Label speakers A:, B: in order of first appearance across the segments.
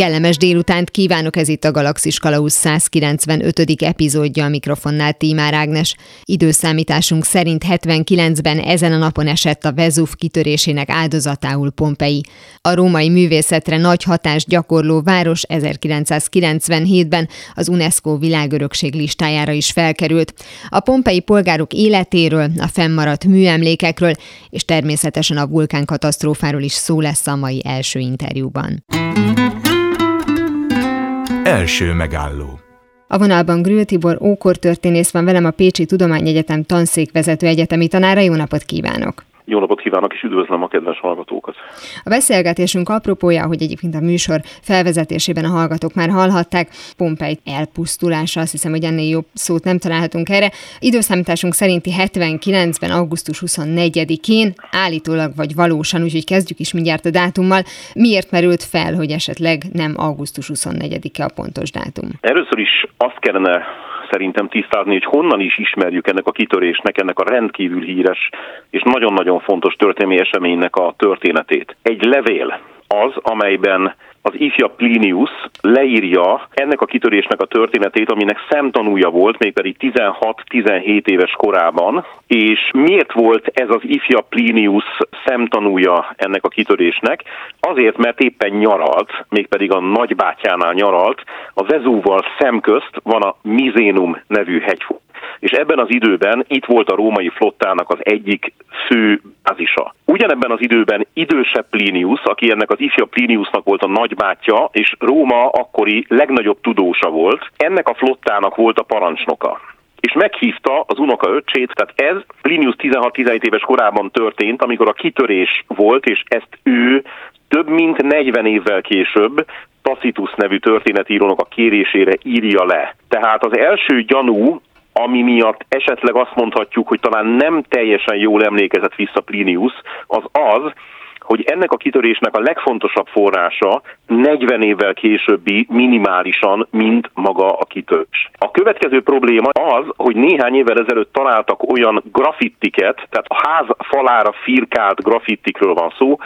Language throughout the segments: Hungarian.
A: Kellemes délutánt kívánok, ez itt a Galaxis Kalausz 195. epizódja a mikrofonnál Tímár Ágnes. Időszámításunk szerint 79-ben ezen a napon esett a Vezúv kitörésének áldozatául Pompei. A római művészetre nagy hatást gyakorló város 1997-ben az UNESCO világörökség listájára is felkerült. A pompei polgárok életéről, a fennmaradt műemlékekről és természetesen a vulkánkatasztrófáról is szó lesz a mai első interjúban.
B: Első megálló
A: a vonalban Grül Tibor ókortörténész van velem a Pécsi Tudományegyetem tanszékvezető egyetemi tanára. Jó napot kívánok!
C: Jó napot kívánok, és üdvözlöm a kedves hallgatókat!
A: A beszélgetésünk apropója, hogy egyébként a műsor felvezetésében a hallgatók már hallhatták, Pompei elpusztulása, azt hiszem, hogy ennél jobb szót nem találhatunk erre. Időszámításunk szerinti 79-ben, augusztus 24-én, állítólag vagy valósan, úgyhogy kezdjük is mindjárt a dátummal. Miért merült fel, hogy esetleg nem augusztus 24-e a pontos dátum?
C: Először is azt kellene szerintem tisztázni, hogy honnan is ismerjük ennek a kitörésnek, ennek a rendkívül híres és nagyon-nagyon fontos történelmi eseménynek a történetét. Egy levél az, amelyben az ifja Plinius leírja ennek a kitörésnek a történetét, aminek szemtanúja volt, mégpedig 16-17 éves korában, és miért volt ez az ifja Plinius szemtanúja ennek a kitörésnek? Azért, mert éppen nyaralt, mégpedig a nagybátyánál nyaralt, a Vezúval szemközt van a Mizénum nevű hegyfó és ebben az időben itt volt a római flottának az egyik fő bázisa. Ugyanebben az időben idősebb Plinius, aki ennek az ifja Pliniusnak volt a nagybátyja, és Róma akkori legnagyobb tudósa volt, ennek a flottának volt a parancsnoka és meghívta az unoka öccsét, tehát ez Plinius 16-17 éves korában történt, amikor a kitörés volt, és ezt ő több mint 40 évvel később Tacitus nevű történetírónak a kérésére írja le. Tehát az első gyanú, ami miatt esetleg azt mondhatjuk, hogy talán nem teljesen jól emlékezett vissza Plinius, az az, hogy ennek a kitörésnek a legfontosabb forrása 40 évvel későbbi minimálisan, mint maga a kitörés. A következő probléma az, hogy néhány évvel ezelőtt találtak olyan grafittiket, tehát a ház falára firkált grafittikről van szó,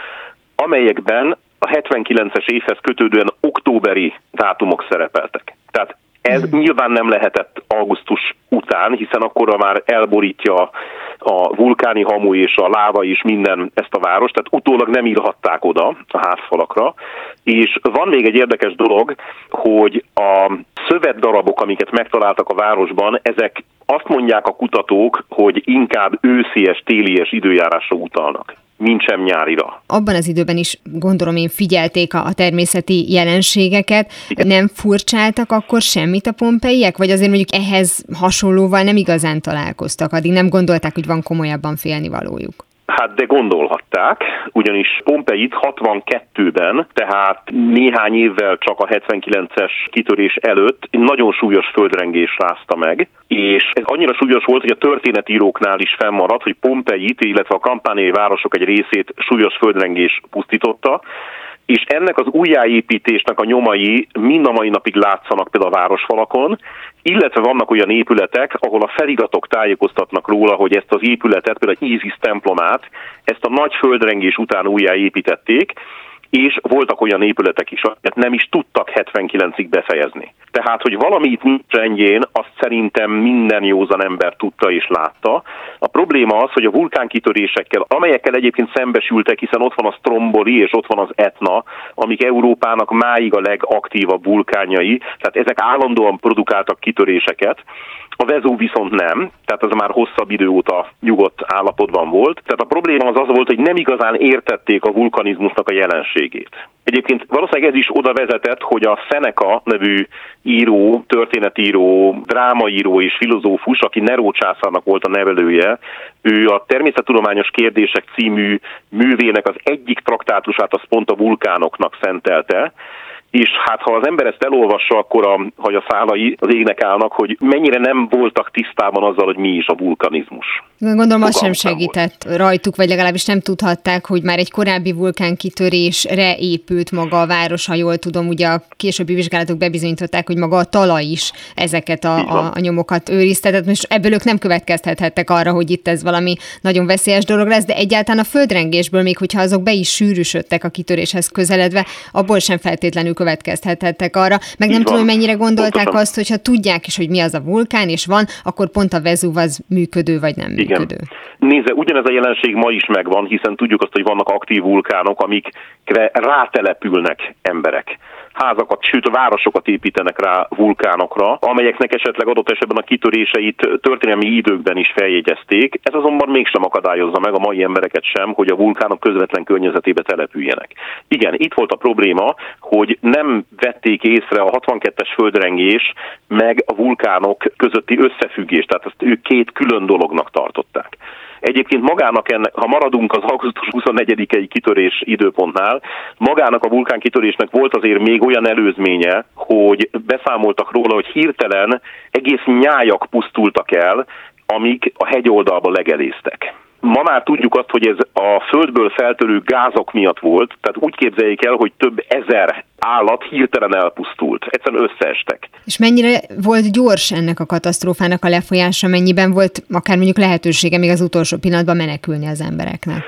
C: amelyekben a 79-es évhez kötődően októberi dátumok szerepeltek. Tehát ez nyilván nem lehetett augusztus után, hiszen akkor már elborítja a vulkáni hamu és a láva is minden ezt a város, tehát utólag nem írhatták oda a házfalakra. És van még egy érdekes dolog, hogy a szövetdarabok, amiket megtaláltak a városban, ezek azt mondják a kutatók, hogy inkább őszies, télies időjárásra utalnak mint sem nyárira.
A: Abban az időben is gondolom én figyelték a, a természeti jelenségeket. Igen. Nem furcsáltak akkor semmit a pompeiek? Vagy azért mondjuk ehhez hasonlóval nem igazán találkoztak, addig nem gondolták, hogy van komolyabban félnivalójuk?
C: Hát de gondolhatták, ugyanis Pompeit 62-ben, tehát néhány évvel csak a 79-es kitörés előtt nagyon súlyos földrengés rázta meg, és ez annyira súlyos volt, hogy a történetíróknál is fennmaradt, hogy Pompeit, illetve a kampányai városok egy részét súlyos földrengés pusztította, és ennek az újjáépítésnek a nyomai mind a mai napig látszanak például a városfalakon, illetve vannak olyan épületek, ahol a feliratok tájékoztatnak róla, hogy ezt az épületet, például Isis templomát, ezt a nagy földrengés után újjáépítették, és voltak olyan épületek is, amiket nem is tudtak 79-ig befejezni. Tehát, hogy valami itt nincs rendjén, azt szerintem minden józan ember tudta és látta. A probléma az, hogy a vulkánkitörésekkel, amelyekkel egyébként szembesültek, hiszen ott van a Stromboli és ott van az Etna, amik Európának máig a legaktívabb vulkánjai, tehát ezek állandóan produkáltak kitöréseket, a Vezó viszont nem, tehát az már hosszabb idő óta nyugodt állapotban volt. Tehát a probléma az az volt, hogy nem igazán értették a vulkanizmusnak a jelenségét. Egyébként valószínűleg ez is oda vezetett, hogy a Seneca nevű író, történetíró, drámaíró és filozófus, aki Neró császárnak volt a nevelője, ő a Természettudományos Kérdések című művének az egyik traktátusát az pont a vulkánoknak szentelte, és hát ha az ember ezt elolvassa, akkor a, hogy a szálai az égnek állnak, hogy mennyire nem voltak tisztában azzal, hogy mi is a vulkanizmus.
A: Gondolom az sem segített volt. rajtuk, vagy legalábbis nem tudhatták, hogy már egy korábbi vulkánkitörésre épült maga a város, ha jól tudom, ugye a későbbi vizsgálatok bebizonyították, hogy maga a talaj is ezeket a, a, a nyomokat őrizte, tehát most ebből ők nem következtethettek arra, hogy itt ez valami nagyon veszélyes dolog lesz, de egyáltalán a földrengésből, még hogyha azok be is sűrűsödtek a kitöréshez közeledve, abból sem feltétlenül következtethettek arra. Meg nem tudom, hogy mennyire gondolták Pontosan. azt, hogyha tudják is, hogy mi az a vulkán, és van, akkor pont a Vezúv az működő vagy nem Igen. működő.
C: Nézze, ugyanez a jelenség ma is megvan, hiszen tudjuk azt, hogy vannak aktív vulkánok, amikre rátelepülnek emberek házakat, sőt városokat építenek rá vulkánokra, amelyeknek esetleg adott esetben a kitöréseit történelmi időkben is feljegyezték. Ez azonban mégsem akadályozza meg a mai embereket sem, hogy a vulkánok közvetlen környezetébe települjenek. Igen, itt volt a probléma, hogy nem vették észre a 62-es földrengés meg a vulkánok közötti összefüggést, tehát ezt ők két külön dolognak tartották. Egyébként magának ennek, ha maradunk az augusztus 24-i kitörés időpontnál, magának a vulkán kitörésnek volt azért még olyan előzménye, hogy beszámoltak róla, hogy hirtelen egész nyájak pusztultak el, amik a hegyoldalba legeléztek. Ma már tudjuk azt, hogy ez a földből feltörő gázok miatt volt, tehát úgy képzeljék el, hogy több ezer állat hirtelen elpusztult, egyszerűen összeestek.
A: És mennyire volt gyors ennek a katasztrófának a lefolyása, mennyiben volt akár mondjuk lehetősége még az utolsó pillanatban menekülni az embereknek?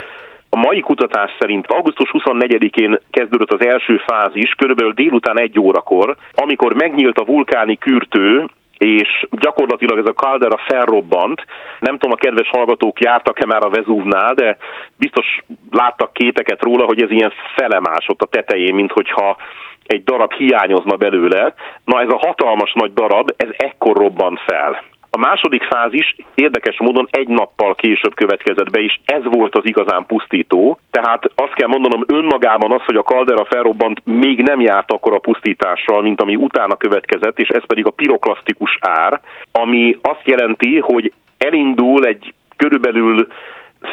C: A mai kutatás szerint augusztus 24-én kezdődött az első fázis, körülbelül délután egy órakor, amikor megnyílt a vulkáni kürtő, és gyakorlatilag ez a kaldera felrobbant. Nem tudom, a kedves hallgatók jártak-e már a Vezúvnál, de biztos láttak képeket róla, hogy ez ilyen felemásott a tetején, mint hogyha egy darab hiányozna belőle. Na ez a hatalmas nagy darab, ez ekkor robbant fel. A második fázis érdekes módon egy nappal később következett be, és ez volt az igazán pusztító. Tehát azt kell mondanom önmagában az, hogy a kaldera felrobbant, még nem járt akkor a pusztítással, mint ami utána következett, és ez pedig a piroklasztikus ár, ami azt jelenti, hogy elindul egy körülbelül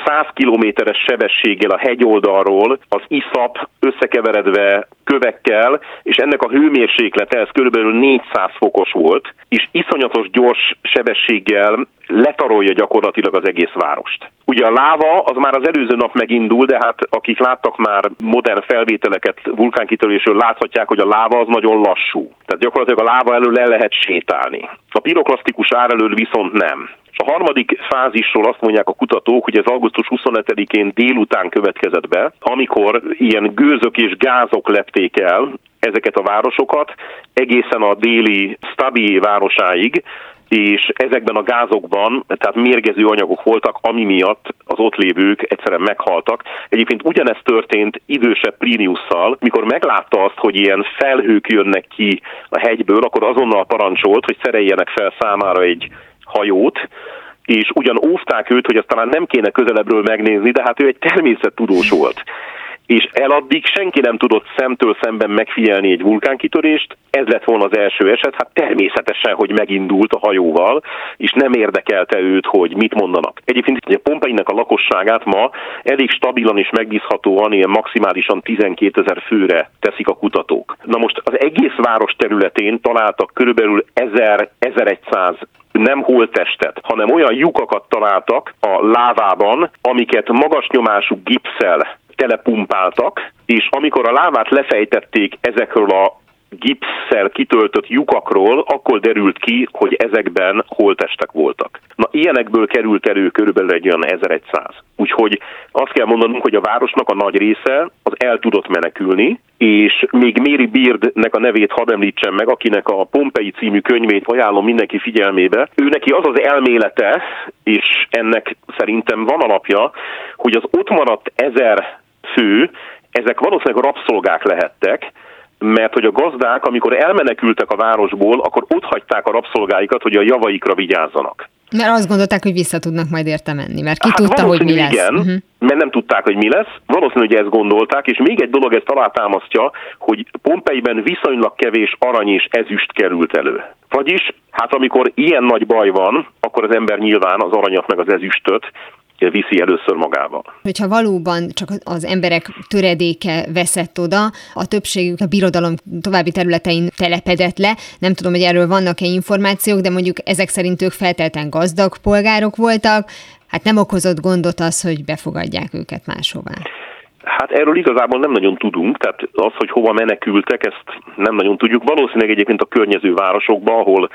C: 100 kilométeres sebességgel a hegyoldalról az iszap összekeveredve kövekkel, és ennek a hőmérséklete ez körülbelül 400 fokos volt, és iszonyatos gyors sebességgel letarolja gyakorlatilag az egész várost. Ugye a láva az már az előző nap megindul, de hát akik láttak már modern felvételeket vulkánkitörésről, láthatják, hogy a láva az nagyon lassú. Tehát gyakorlatilag a láva elől le lehet sétálni. A piroklasztikus ár elől viszont nem. És a harmadik fázisról azt mondják a kutatók, hogy ez augusztus 25-én délután következett be, amikor ilyen gőzök és gázok lepték el ezeket a városokat egészen a déli Stabi városáig, és ezekben a gázokban, tehát mérgező anyagok voltak, ami miatt az ott lévők egyszerűen meghaltak. Egyébként ugyanezt történt idősebb Pliniusszal, mikor meglátta azt, hogy ilyen felhők jönnek ki a hegyből, akkor azonnal parancsolt, hogy szereljenek fel számára egy hajót, és ugyan óvták őt, hogy azt talán nem kéne közelebbről megnézni, de hát ő egy természettudós volt és eladdig senki nem tudott szemtől szemben megfigyelni egy vulkánkitörést, ez lett volna az első eset, hát természetesen, hogy megindult a hajóval, és nem érdekelte őt, hogy mit mondanak. Egyébként a Pompeinek a lakosságát ma elég stabilan és megbízhatóan, ilyen maximálisan 12 ezer főre teszik a kutatók. Na most az egész város területén találtak körülbelül 1000-1100 nem holttestet, hanem olyan lyukakat találtak a lávában, amiket magas nyomású gipszel telepumpáltak, és amikor a lávát lefejtették ezekről a gipsszel kitöltött lyukakról, akkor derült ki, hogy ezekben holtestek voltak. Na, ilyenekből került elő körülbelül egy olyan 1100. Úgyhogy azt kell mondanunk, hogy a városnak a nagy része az el tudott menekülni, és még Mary Beardnek a nevét hadd említsem meg, akinek a Pompei című könyvét ajánlom mindenki figyelmébe. Ő neki az az elmélete, és ennek szerintem van alapja, hogy az ott maradt ezer fő, ezek valószínűleg rabszolgák lehettek, mert hogy a gazdák, amikor elmenekültek a városból, akkor ott hagyták a rabszolgáikat, hogy a javaikra vigyázzanak.
A: Mert azt gondolták, hogy vissza tudnak majd érte menni, mert ki hát tudta, hogy mi lesz.
C: Igen, uh-huh. mert nem tudták, hogy mi lesz. Valószínű, hogy ezt gondolták, és még egy dolog ezt alátámasztja, hogy Pompeiben viszonylag kevés arany és ezüst került elő. Vagyis, hát amikor ilyen nagy baj van, akkor az ember nyilván az aranyat meg az ezüstöt viszi először magával.
A: Hogyha valóban csak az emberek töredéke veszett oda, a többségük a birodalom további területein telepedett le, nem tudom, hogy erről vannak-e információk, de mondjuk ezek szerint ők feltelten gazdag polgárok voltak, hát nem okozott gondot az, hogy befogadják őket máshová.
C: Hát erről igazából nem nagyon tudunk, tehát az, hogy hova menekültek, ezt nem nagyon tudjuk. Valószínűleg egyébként a környező városokba, ahol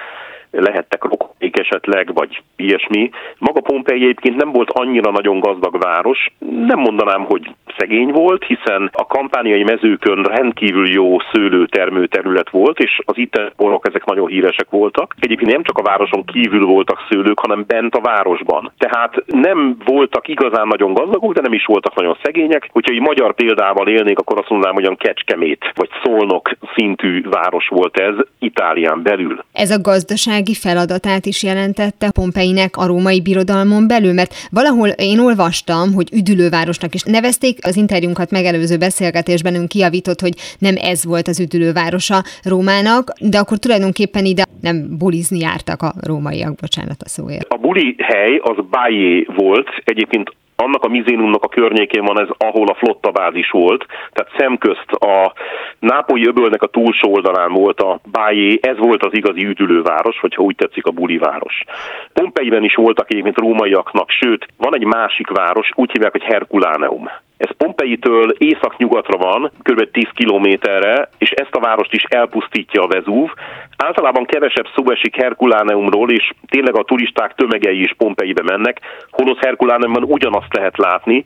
C: lehettek rokonék esetleg, vagy ilyesmi. Maga Pompei egyébként nem volt annyira nagyon gazdag város, nem mondanám, hogy szegény volt, hiszen a kampániai mezőkön rendkívül jó szőlőtermő terület volt, és az itt borok ezek nagyon híresek voltak. Egyébként nem csak a városon kívül voltak szőlők, hanem bent a városban. Tehát nem voltak igazán nagyon gazdagok, de nem is voltak nagyon szegények. Hogyha egy magyar példával élnék, akkor azt mondanám, hogy olyan Kecskemét vagy Szolnok szintű város volt ez Itálián belül.
A: Ez a gazdaság gazdasági feladatát is jelentette Pompeinek a római birodalmon belül, mert valahol én olvastam, hogy üdülővárosnak is nevezték, az interjúnkat megelőző beszélgetésben ön kiavított, hogy nem ez volt az üdülővárosa Rómának, de akkor tulajdonképpen ide nem bulizni jártak a rómaiak, bocsánat a szóért.
C: A buli hely az Bájé volt, egyébként annak a mizénumnak a környékén van ez, ahol a flotta bázis volt, tehát szemközt a Nápolyi öbölnek a túlsó oldalán volt a Bájé, ez volt az igazi üdülőváros, hogyha úgy tetszik a buliváros. Pompeiben is voltak egyébként rómaiaknak, sőt, van egy másik város, úgy hívják, hogy Herkuláneum. Ez Pompeitől észak-nyugatra van, kb. 10 kilométerre, és ezt a várost is elpusztítja a Vezúv. Általában kevesebb szó esik Herkuláneumról, és tényleg a turisták tömegei is Pompeibe mennek, holott Herkuláneumban ugyanazt lehet látni,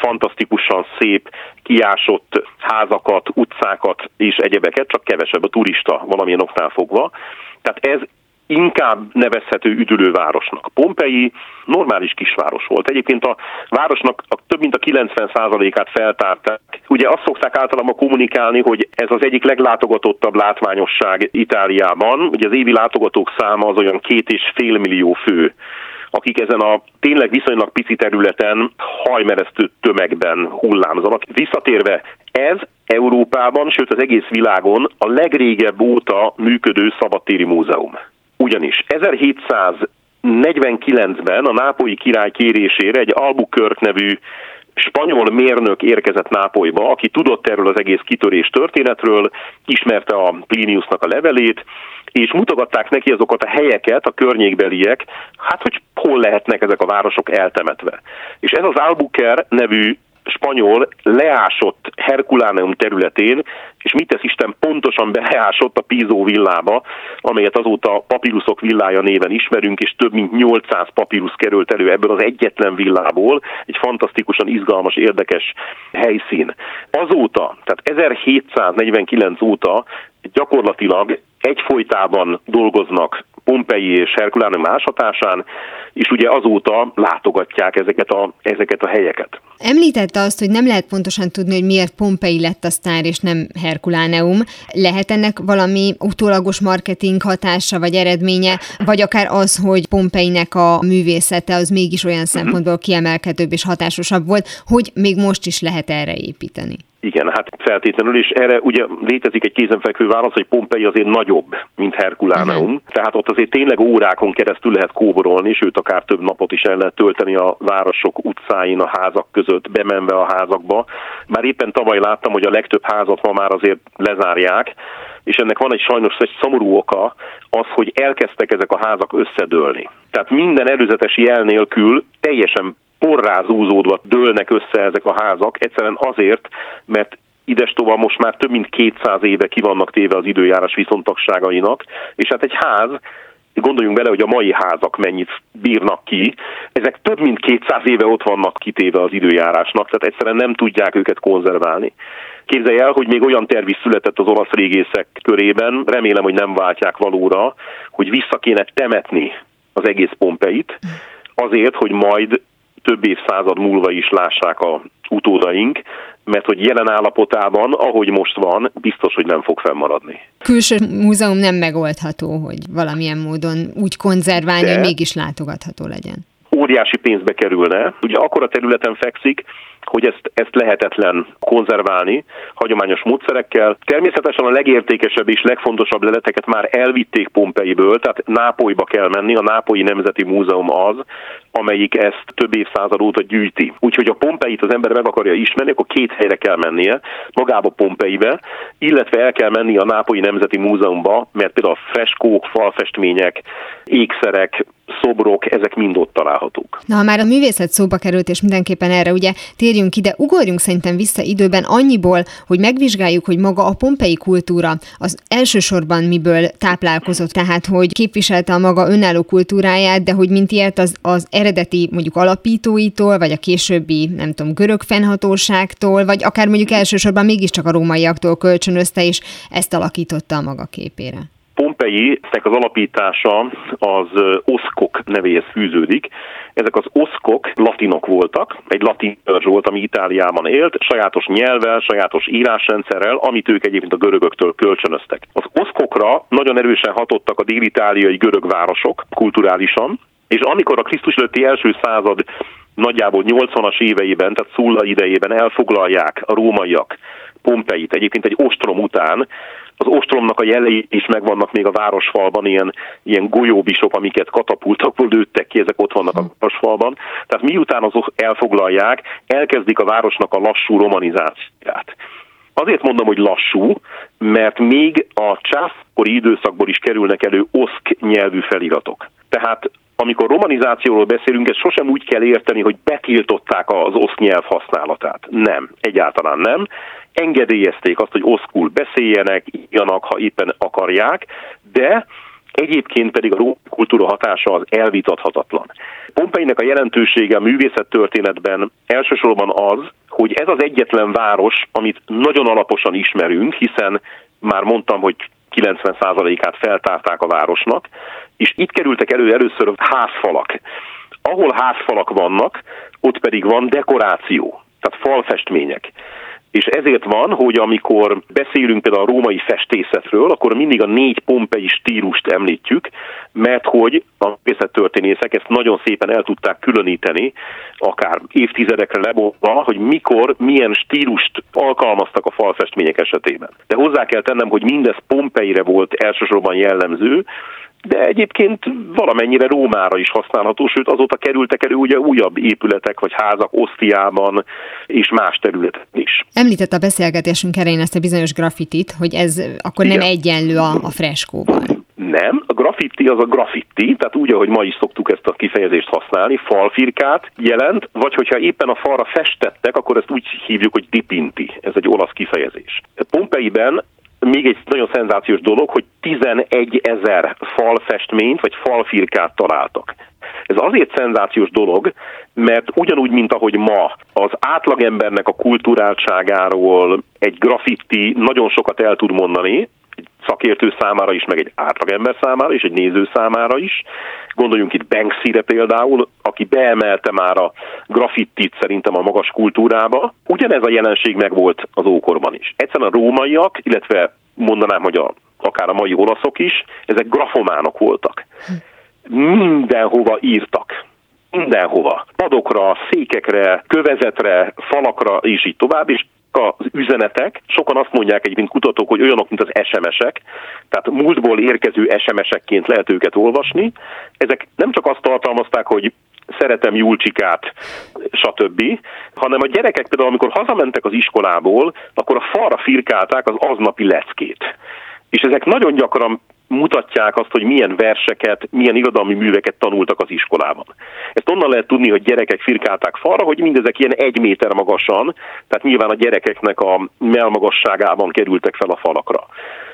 C: fantasztikusan szép, kiásott házakat, utcákat és egyebeket, csak kevesebb a turista valamilyen oknál fogva. Tehát ez inkább nevezhető üdülővárosnak. Pompei normális kisváros volt. Egyébként a városnak a több mint a 90%-át feltárták. Ugye azt szokták általában kommunikálni, hogy ez az egyik leglátogatottabb látványosság Itáliában. Ugye az évi látogatók száma az olyan két és fél millió fő akik ezen a tényleg viszonylag pici területen hajmeresztő tömegben hullámzanak. Visszatérve, ez Európában, sőt az egész világon a legrégebb óta működő szabadtéri múzeum. Ugyanis 1749-ben a nápolyi király kérésére egy Albuquerque nevű spanyol mérnök érkezett Nápolyba, aki tudott erről az egész kitörés történetről, ismerte a Pliniusnak a levelét, és mutogatták neki azokat a helyeket, a környékbeliek, hát hogy hol lehetnek ezek a városok eltemetve. És ez az Albuquerque nevű spanyol leásott Herkuláneum területén, és mit tesz Isten pontosan beleásott a Pizó villába, amelyet azóta papíruszok villája néven ismerünk, és több mint 800 papírusz került elő ebből az egyetlen villából, egy fantasztikusan izgalmas, érdekes helyszín. Azóta, tehát 1749 óta gyakorlatilag egyfolytában dolgoznak Pompei és Herkulánum ásatásán, és ugye azóta látogatják ezeket a, ezeket a helyeket.
A: Említette azt, hogy nem lehet pontosan tudni, hogy miért Pompei lett a sztár, és nem Herkuláneum. Lehet ennek valami utólagos marketing hatása, vagy eredménye, vagy akár az, hogy Pompeinek a művészete az mégis olyan szempontból kiemelkedőbb és hatásosabb volt, hogy még most is lehet erre építeni?
C: Igen, hát feltétlenül, és erre ugye létezik egy kézenfekvő válasz, hogy Pompei azért nagyobb, mint Herkuláneum, uh-huh. tehát ott azért tényleg órákon keresztül lehet kóborolni, sőt akár több napot is el lehet tölteni a városok utcáin, a házak között, bemenve a házakba. Már éppen tavaly láttam, hogy a legtöbb házat ma már azért lezárják, és ennek van egy sajnos egy szomorú oka, az, hogy elkezdtek ezek a házak összedőlni. Tehát minden előzetes jel nélkül teljesen porrázúzódva dőlnek össze ezek a házak, egyszerűen azért, mert idestova most már több mint 200 éve ki vannak téve az időjárás viszontagságainak, és hát egy ház, gondoljunk bele, hogy a mai házak mennyit bírnak ki, ezek több mint 200 éve ott vannak kitéve az időjárásnak, tehát egyszerűen nem tudják őket konzerválni. Képzelj el, hogy még olyan terv is született az olasz régészek körében, remélem, hogy nem váltják valóra, hogy vissza kéne temetni az egész Pompeit, azért, hogy majd több évszázad múlva is lássák a utódaink, mert hogy jelen állapotában, ahogy most van, biztos, hogy nem fog fennmaradni.
A: Külső múzeum nem megoldható, hogy valamilyen módon úgy konzerválni, De... hogy mégis látogatható legyen
C: óriási pénzbe kerülne. Ugye akkor a területen fekszik, hogy ezt, ezt lehetetlen konzerválni hagyományos módszerekkel. Természetesen a legértékesebb és legfontosabb leleteket már elvitték Pompeiből, tehát Nápolyba kell menni, a Nápolyi Nemzeti Múzeum az, amelyik ezt több évszázad óta gyűjti. Úgyhogy a Pompeit az ember meg akarja ismerni, akkor két helyre kell mennie, magába Pompeibe, illetve el kell menni a Nápolyi Nemzeti Múzeumba, mert például a freskók, falfestmények, ékszerek, szobrok, ezek mind ott találhatók.
A: Na, ha már a művészet szóba került, és mindenképpen erre ugye térjünk ide, ugorjunk szerintem vissza időben annyiból, hogy megvizsgáljuk, hogy maga a pompei kultúra az elsősorban miből táplálkozott, tehát hogy képviselte a maga önálló kultúráját, de hogy mint ilyet az, az eredeti mondjuk alapítóitól, vagy a későbbi, nem tudom, görög fennhatóságtól, vagy akár mondjuk elsősorban mégiscsak a rómaiaktól kölcsönözte, és ezt alakította a maga képére.
C: Pompei-nek az alapítása az oszkok nevéhez fűződik. Ezek az oszkok latinok voltak, egy latin törzs volt, ami Itáliában élt, sajátos nyelvvel, sajátos írásrendszerrel, amit ők egyébként a görögöktől kölcsönöztek. Az oszkokra nagyon erősen hatottak a dél-itáliai görög városok kulturálisan, és amikor a Krisztus előtti első század nagyjából 80-as éveiben, tehát Szulla idejében elfoglalják a rómaiak Pompeit, egyébként egy ostrom után, az ostromnak a jelei is megvannak még a városfalban, ilyen, ilyen golyóbisok, amiket katapultakból lőttek ki, ezek ott vannak a városfalban. Tehát miután azok elfoglalják, elkezdik a városnak a lassú romanizációját. Azért mondom, hogy lassú, mert még a császkori időszakból is kerülnek elő oszk nyelvű feliratok. Tehát amikor romanizációról beszélünk, ezt sosem úgy kell érteni, hogy betiltották az oszk nyelv használatát. Nem, egyáltalán nem engedélyezték azt, hogy oszkul beszéljenek, írjanak, ha éppen akarják, de Egyébként pedig a római kultúra hatása az elvitathatatlan. Pompeinek a jelentősége a művészettörténetben elsősorban az, hogy ez az egyetlen város, amit nagyon alaposan ismerünk, hiszen már mondtam, hogy 90%-át feltárták a városnak, és itt kerültek elő először házfalak. Ahol házfalak vannak, ott pedig van dekoráció, tehát falfestmények. És ezért van, hogy amikor beszélünk például a római festészetről, akkor mindig a négy pompei stílust említjük, mert hogy a művészettörténészek ezt nagyon szépen el tudták különíteni, akár évtizedekre lebontva, hogy mikor, milyen stílust alkalmaztak a falfestmények esetében. De hozzá kell tennem, hogy mindez Pompeire volt elsősorban jellemző, de egyébként valamennyire Rómára is használható, sőt azóta kerültek elő ugye újabb épületek vagy házak Osztiában és más területen is.
A: Említett a beszélgetésünk elején ezt a bizonyos grafitit, hogy ez akkor Igen. nem egyenlő a, a freskóval.
C: Nem, a graffiti az a graffiti, tehát úgy, ahogy ma is szoktuk ezt a kifejezést használni, falfirkát jelent, vagy hogyha éppen a falra festettek, akkor ezt úgy hívjuk, hogy dipinti. Ez egy olasz kifejezés. Pompeiben még egy nagyon szenzációs dolog, hogy 11 ezer falfestményt vagy falfirkát találtak. Ez azért szenzációs dolog, mert ugyanúgy, mint ahogy ma az átlagembernek a kulturáltságáról egy graffiti nagyon sokat el tud mondani, szakértő számára is, meg egy átlagember számára is, egy néző számára is. Gondoljunk itt Banksy-re például, aki beemelte már a graffitit szerintem a magas kultúrába. Ugyanez a jelenség megvolt az ókorban is. Egyszerűen a rómaiak, illetve mondanám, hogy a, akár a mai olaszok is, ezek grafománok voltak. Mindenhova írtak mindenhova. Padokra, székekre, kövezetre, falakra, és így tovább, és az üzenetek, sokan azt mondják egyébként kutatók, hogy olyanok, mint az SMS-ek, tehát múltból érkező SMS-ekként lehet őket olvasni. Ezek nem csak azt tartalmazták, hogy szeretem Julcsikát, stb., hanem a gyerekek például, amikor hazamentek az iskolából, akkor a falra firkálták az aznapi leckét. És ezek nagyon gyakran mutatják azt, hogy milyen verseket, milyen irodalmi műveket tanultak az iskolában. Ezt onnan lehet tudni, hogy gyerekek firkálták falra, hogy mindezek ilyen egy méter magasan, tehát nyilván a gyerekeknek a melmagasságában kerültek fel a falakra.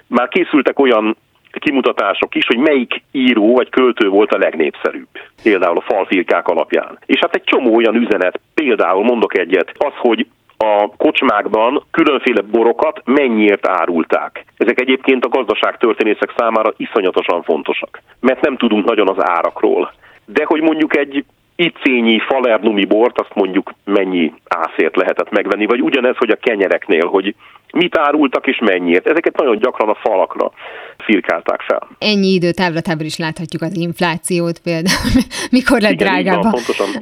C: Már készültek olyan kimutatások is, hogy melyik író vagy költő volt a legnépszerűbb, például a falfirkák alapján. És hát egy csomó olyan üzenet, például mondok egyet, az, hogy a kocsmákban különféle borokat mennyiért árulták. Ezek egyébként a gazdaságtörténészek számára iszonyatosan fontosak, mert nem tudunk nagyon az árakról. De hogy mondjuk egy icényi falernumi bort, azt mondjuk mennyi ászért lehetett megvenni, vagy ugyanez, hogy a kenyereknél, hogy mit árultak és mennyiért. Ezeket nagyon gyakran a falakra firkálták fel.
A: Ennyi idő távlatában is láthatjuk az inflációt például. Mikor lett Igen, drágább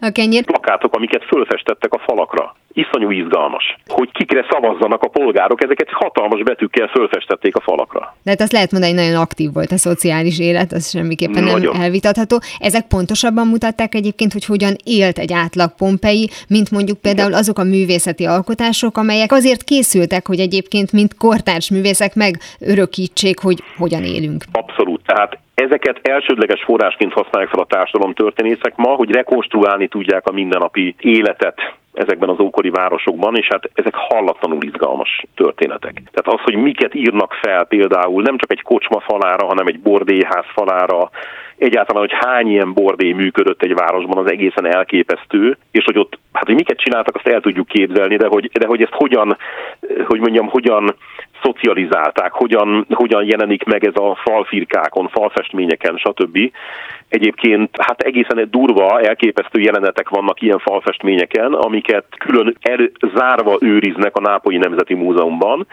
A: a kenyér?
C: Plakátok, amiket fölfestettek a falakra. Iszonyú izgalmas. Hogy kikre szavazzanak a polgárok, ezeket hatalmas betűkkel fölfestették a falakra.
A: De hát azt lehet mondani, hogy nagyon aktív volt a szociális élet, az semmiképpen nagyon. nem elvitatható. Ezek pontosabban mutatták egyébként, hogy hogyan élt egy átlag Pompei, mint mondjuk például azok a művészeti alkotások, amelyek azért készültek, hogy egyébként mint kortárs művészek megörökítsék, hogy hogyan élünk.
C: Abszolút. Tehát Ezeket elsődleges forrásként használják fel a társadalomtörténészek ma, hogy rekonstruálni tudják a mindennapi életet ezekben az ókori városokban, és hát ezek hallatlanul izgalmas történetek. Tehát az, hogy miket írnak fel például nem csak egy kocsma falára, hanem egy bordéház falára, egyáltalán, hogy hány ilyen bordé működött egy városban, az egészen elképesztő, és hogy ott, hát hogy miket csináltak, azt el tudjuk képzelni, de hogy, de hogy ezt hogyan, hogy mondjam, hogyan szocializálták, hogyan, hogyan jelenik meg ez a falfirkákon, falfestményeken, stb. Egyébként hát egészen durva, elképesztő jelenetek vannak ilyen falfestményeken, amiket külön er, zárva őriznek a Nápolyi Nemzeti Múzeumban,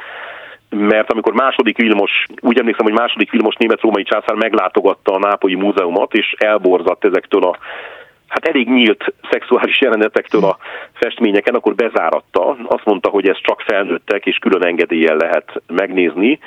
C: mert amikor második Vilmos, úgy emlékszem, hogy második Vilmos német-római császár meglátogatta a Nápolyi Múzeumot, és elborzadt ezektől a hát elég nyílt szexuális jelenetektől a festményeken, akkor bezáratta. Azt mondta, hogy ez csak felnőttek, és külön engedéllyel lehet megnézni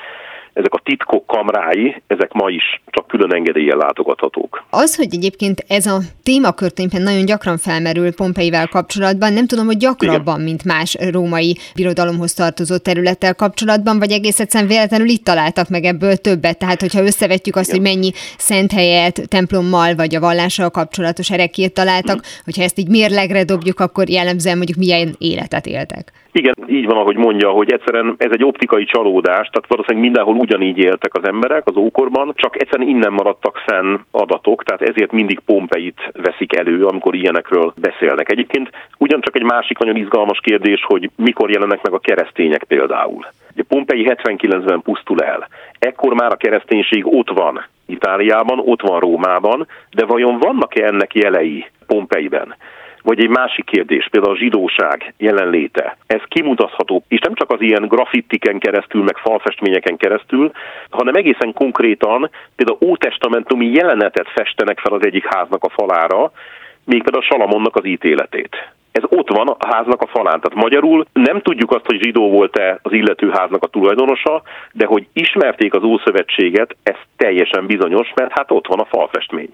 C: ezek a titkok kamrái, ezek ma is csak külön engedéllyel látogathatók.
A: Az, hogy egyébként ez a témakör nagyon gyakran felmerül Pompeivel kapcsolatban, nem tudom, hogy gyakrabban, Igen. mint más római birodalomhoz tartozó területtel kapcsolatban, vagy egész egyszerűen véletlenül itt találtak meg ebből többet. Tehát, hogyha összevetjük azt, Igen. hogy mennyi szent helyet, templommal vagy a vallással kapcsolatos erekét találtak, hmm. hogyha ezt így mérlegre dobjuk, akkor jellemzően mondjuk milyen életet éltek.
C: Igen, így van, ahogy mondja, hogy egyszerűen ez egy optikai csalódás, tehát valószínűleg mindenhol ugyanígy éltek az emberek az ókorban, csak egyszerűen innen maradtak fenn adatok, tehát ezért mindig Pompeit veszik elő, amikor ilyenekről beszélnek. Egyébként ugyancsak egy másik nagyon izgalmas kérdés, hogy mikor jelennek meg a keresztények például. Ugye Pompei 79-ben pusztul el. Ekkor már a kereszténység ott van Itáliában, ott van Rómában, de vajon vannak-e ennek jelei Pompeiben? Vagy egy másik kérdés, például a zsidóság jelenléte. Ez kimutatható, és nem csak az ilyen graffitiken keresztül, meg falfestményeken keresztül, hanem egészen konkrétan például ótestamentumi jelenetet festenek fel az egyik háznak a falára, még például a Salamonnak az ítéletét. Ez ott van a háznak a falán. Tehát magyarul nem tudjuk azt, hogy zsidó volt-e az illető háznak a tulajdonosa, de hogy ismerték az Ószövetséget, ez teljesen bizonyos, mert hát ott van a falfestmény.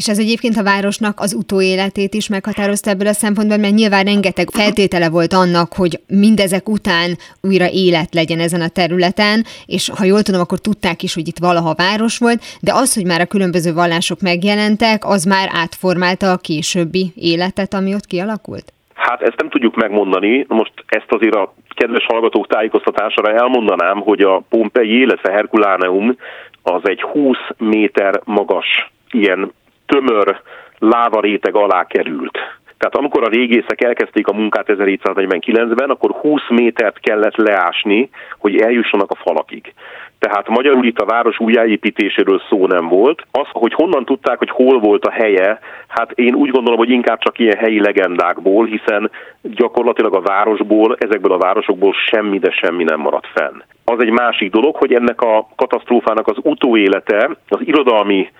A: És ez egyébként a városnak az utóéletét is meghatározta ebből a szempontból, mert nyilván rengeteg feltétele volt annak, hogy mindezek után újra élet legyen ezen a területen, és ha jól tudom, akkor tudták is, hogy itt valaha város volt, de az, hogy már a különböző vallások megjelentek, az már átformálta a későbbi életet, ami ott kialakult?
C: Hát ezt nem tudjuk megmondani. Most ezt azért a kedves hallgatók tájékoztatására elmondanám, hogy a Pompei, illetve Herkuláneum az egy 20 méter magas ilyen tömör lávaréteg alá került. Tehát amikor a régészek elkezdték a munkát 1749-ben, akkor 20 métert kellett leásni, hogy eljussanak a falakig. Tehát magyarul itt a város újjáépítéséről szó nem volt. Az, hogy honnan tudták, hogy hol volt a helye, hát én úgy gondolom, hogy inkább csak ilyen helyi legendákból, hiszen gyakorlatilag a városból, ezekből a városokból semmi, de semmi nem maradt fenn. Az egy másik dolog, hogy ennek a katasztrófának az utóélete, az irodalmi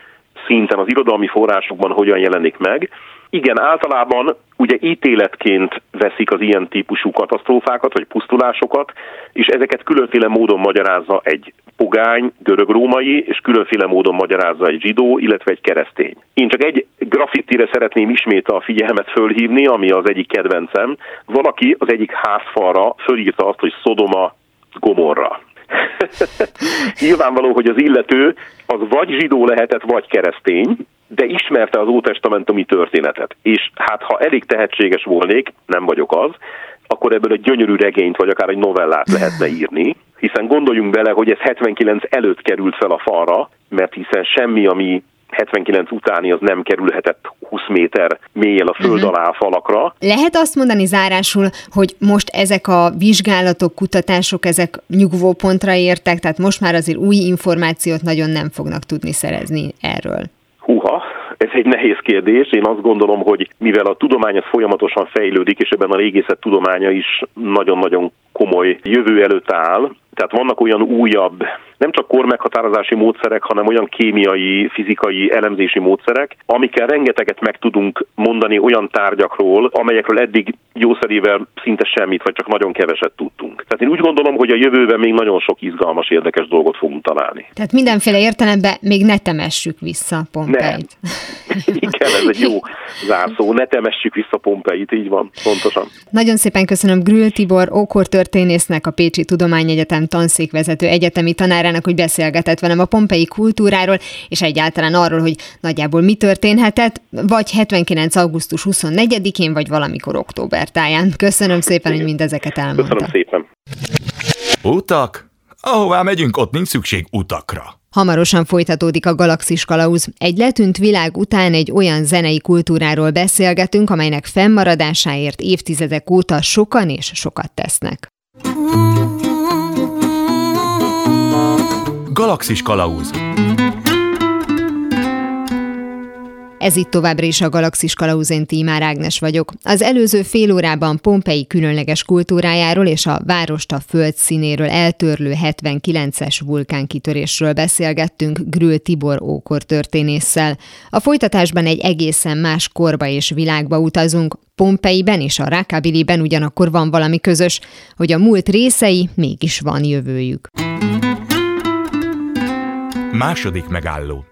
C: szinten, az irodalmi forrásokban hogyan jelenik meg. Igen, általában ugye ítéletként veszik az ilyen típusú katasztrófákat, vagy pusztulásokat, és ezeket különféle módon magyarázza egy pogány, görög-római, és különféle módon magyarázza egy zsidó, illetve egy keresztény. Én csak egy graffitire szeretném ismét a figyelmet fölhívni, ami az egyik kedvencem. Valaki az egyik házfalra fölírta azt, hogy Szodoma Gomorra. Nyilvánvaló, hogy az illető az vagy zsidó lehetett, vagy keresztény, de ismerte az ótestamentumi történetet. És hát ha elég tehetséges volnék, nem vagyok az, akkor ebből egy gyönyörű regényt, vagy akár egy novellát lehetne írni, hiszen gondoljunk bele, hogy ez 79 előtt került fel a falra, mert hiszen semmi, ami 79 utáni az nem kerülhetett 20 méter mélyen a föld uh-huh. alá a falakra.
A: Lehet azt mondani zárásul, hogy most ezek a vizsgálatok, kutatások, ezek nyugvópontra értek, tehát most már azért új információt nagyon nem fognak tudni szerezni erről.
C: Húha, ez egy nehéz kérdés. Én azt gondolom, hogy mivel a tudomány az folyamatosan fejlődik, és ebben a régészet tudománya is nagyon-nagyon komoly jövő előtt áll, tehát vannak olyan újabb, nem csak kormeghatározási módszerek, hanem olyan kémiai, fizikai elemzési módszerek, amikkel rengeteget meg tudunk mondani olyan tárgyakról, amelyekről eddig jószerével szinte semmit, vagy csak nagyon keveset tudtunk. Tehát én úgy gondolom, hogy a jövőben még nagyon sok izgalmas, érdekes dolgot fogunk találni.
A: Tehát mindenféle értelemben még ne temessük vissza Pompeit.
C: Igen, ez egy jó zárszó. Ne temessük vissza Pompeit, így van, pontosan.
A: Nagyon szépen köszönöm Grül Tibor, ókor történésznek, a Pécsi Tudományegyetem tanszékvezető egyetemi tanárának, hogy beszélgetett velem a pompei kultúráról, és egyáltalán arról, hogy nagyjából mi történhetett, vagy 79. augusztus 24-én, vagy valamikor október táján. Köszönöm szépen, hogy mindezeket elmondta.
C: Köszönöm szépen.
B: Utak? Ahová megyünk, ott nincs szükség utakra.
A: Hamarosan folytatódik a Galaxis Kalauz. Egy letűnt világ után egy olyan zenei kultúráról beszélgetünk, amelynek fennmaradásáért évtizedek óta sokan és sokat tesznek.
B: Galaxis Kalauz
A: Ez itt továbbra is a Galaxis Kalauzén Tímár Ágnes vagyok. Az előző fél órában Pompei különleges kultúrájáról és a várost a föld színéről eltörlő 79-es vulkánkitörésről beszélgettünk Grül Tibor ókor történésszel. A folytatásban egy egészen más korba és világba utazunk, Pompeiben és a Rákabiliben ugyanakkor van valami közös, hogy a múlt részei mégis van jövőjük.
B: Második megálló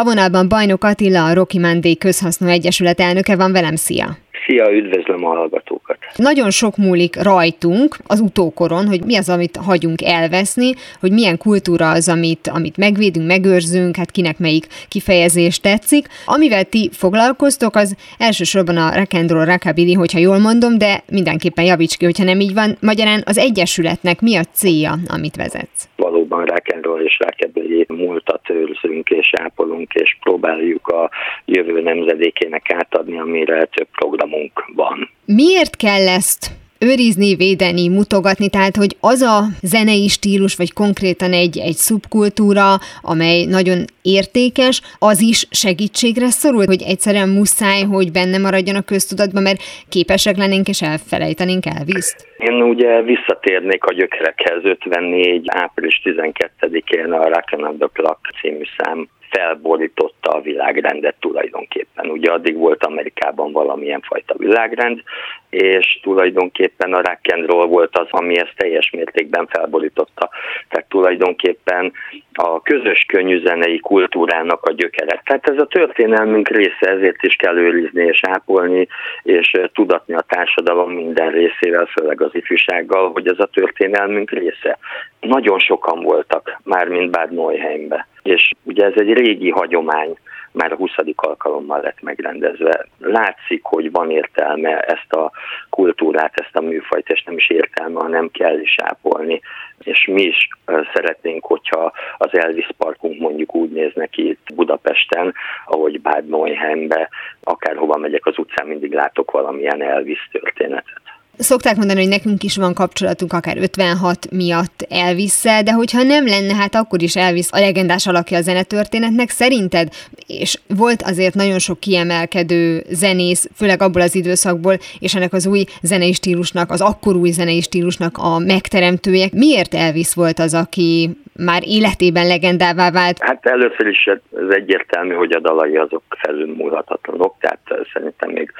A: a vonalban Bajnok Attila, a Rocky Monday Közhasznú Egyesület elnöke van velem, szia!
D: Szia, üdvözlöm a hallgatókat!
A: Nagyon sok múlik rajtunk az utókoron, hogy mi az, amit hagyunk elveszni, hogy milyen kultúra az, amit, amit megvédünk, megőrzünk, hát kinek melyik kifejezés tetszik. Amivel ti foglalkoztok, az elsősorban a rock and roll, rockabilly, hogyha jól mondom, de mindenképpen javíts ki, hogyha nem így van. Magyarán az Egyesületnek mi a célja, amit vezetsz?
D: Valóban rock and roll és rockabilly múltat őrzünk és ápolunk, és próbáljuk a jövő nemzedékének átadni, amire több programunk van.
A: Miért kell ezt őrizni, védeni, mutogatni, tehát hogy az a zenei stílus, vagy konkrétan egy, egy szubkultúra, amely nagyon értékes, az is segítségre szorul, hogy egyszerűen muszáj, hogy benne maradjon a köztudatban, mert képesek lennénk és elfelejtenénk Elviszt?
D: Én ugye visszatérnék a gyökerekhez 54. április 12-én a Rock and Clock című szám felborította a világrendet tulajdonképpen. Ugye addig volt Amerikában valamilyen fajta világrend, és tulajdonképpen a rock and roll volt az, ami ezt teljes mértékben felborította. Tehát tulajdonképpen a közös könnyűzenei kultúrának a gyökere. Tehát ez a történelmünk része, ezért is kell őrizni és ápolni, és tudatni a társadalom minden részével, főleg az ifjúsággal, hogy ez a történelmünk része. Nagyon sokan voltak már, mint Bad Neuheimbe. És ugye ez egy régi hagyomány, már a 20. alkalommal lett megrendezve. Látszik, hogy van értelme ezt a kultúrát, ezt a műfajt, és nem is értelme, hanem kell is ápolni. És mi is szeretnénk, hogyha az Elvis Parkunk mondjuk úgy néz neki itt Budapesten, ahogy Bad Neuheimbe, akárhova megyek az utcán, mindig látok valamilyen Elvis történetet.
A: Szokták mondani, hogy nekünk is van kapcsolatunk akár 56 miatt elvis de hogyha nem lenne, hát akkor is Elvis a legendás alakja a zenetörténetnek. Szerinted, és volt azért nagyon sok kiemelkedő zenész, főleg abból az időszakból, és ennek az új zenei stílusnak, az akkor új zenei stílusnak a megteremtője. Miért Elvis volt az, aki már életében legendává vált?
D: Hát először is ez egyértelmű, hogy a dalai azok felülmúlhatatlanok, tehát szerintem még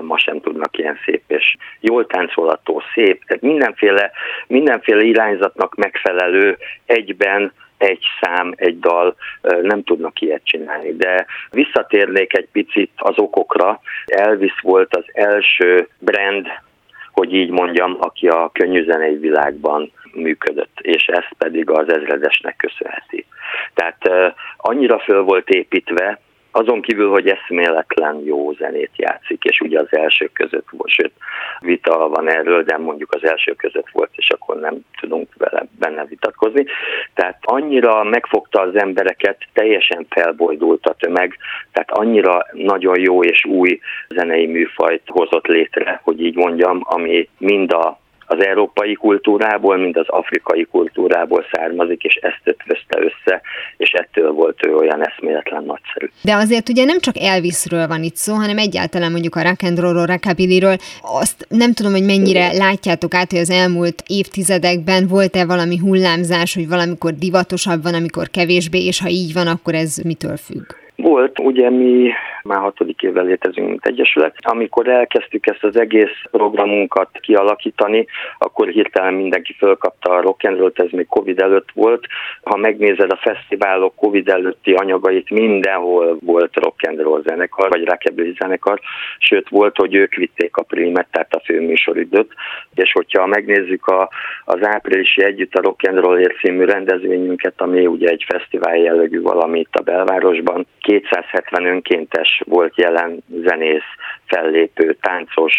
D: ma sem tudnak ilyen szép és jól táncolató, szép, tehát mindenféle, mindenféle irányzatnak megfelelő egyben egy szám, egy dal, nem tudnak ilyet csinálni. De visszatérnék egy picit az okokra. Elvis volt az első brand, hogy így mondjam, aki a könnyűzenei világban működött, és ezt pedig az ezredesnek köszönheti. Tehát annyira föl volt építve, azon kívül, hogy eszméletlen jó zenét játszik, és ugye az elsők között volt, sőt, vita van erről, de mondjuk az elsők között volt, és akkor nem tudunk vele benne vitatkozni. Tehát annyira megfogta az embereket, teljesen felbojdult a tömeg, tehát annyira nagyon jó és új zenei műfajt hozott létre, hogy így mondjam, ami mind a az európai kultúrából, mind az afrikai kultúrából származik, és ezt ötvözte össze, és ettől volt ő olyan eszméletlen nagyszerű.
A: De azért ugye nem csak Elvisről van itt szó, hanem egyáltalán mondjuk a rock and roll rockabillyről. Azt nem tudom, hogy mennyire látjátok át, hogy az elmúlt évtizedekben volt-e valami hullámzás, hogy valamikor divatosabb van, amikor kevésbé, és ha így van, akkor ez mitől függ?
D: Volt, ugye mi már hatodik évvel létezünk, mint Egyesület. Amikor elkezdtük ezt az egész programunkat kialakítani, akkor hirtelen mindenki fölkapta a rock ez még Covid előtt volt. Ha megnézed a fesztiválok Covid előtti anyagait, mindenhol volt rock and zenekar, vagy rockabilly zenekar, sőt volt, hogy ők vitték a primet, tehát a főműsoridőt, és hogyha megnézzük a, az áprilisi együtt a Rock and Roll című rendezvényünket, ami ugye egy fesztivál jellegű valami itt a belvárosban, 270 önkéntes volt jelen zenész, fellépő, táncos,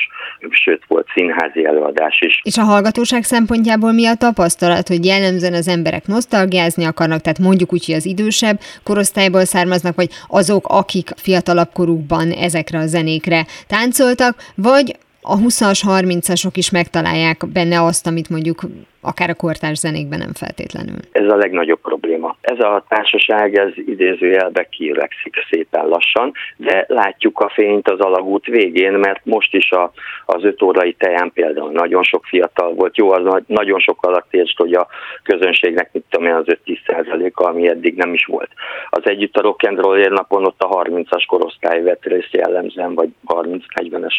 D: sőt volt színházi előadás is.
A: És a hallgatóság szempontjából mi a tapasztalat, hogy jellemzően az emberek nosztalgiázni akarnak, tehát mondjuk úgy, hogy az idősebb korosztályból származnak, vagy azok, akik fiatalabb korukban ezekre a zenékre táncoltak, vagy a 20-as, 30-asok is megtalálják benne azt, amit mondjuk akár a kortárs zenékben nem feltétlenül.
D: Ez a legnagyobb probléma. Ez a társaság, ez idézőjelbe kirekszik szépen lassan, de látjuk a fényt az alagút végén, mert most is a, az öt órai teján például nagyon sok fiatal volt. Jó, az nagyon sok alatt értsd, hogy a közönségnek mit tudom én az 5-10 százaléka, ami eddig nem is volt. Az együtt a rock and roll napon ott a 30-as korosztály vett részt jellemzően, vagy 30-40-es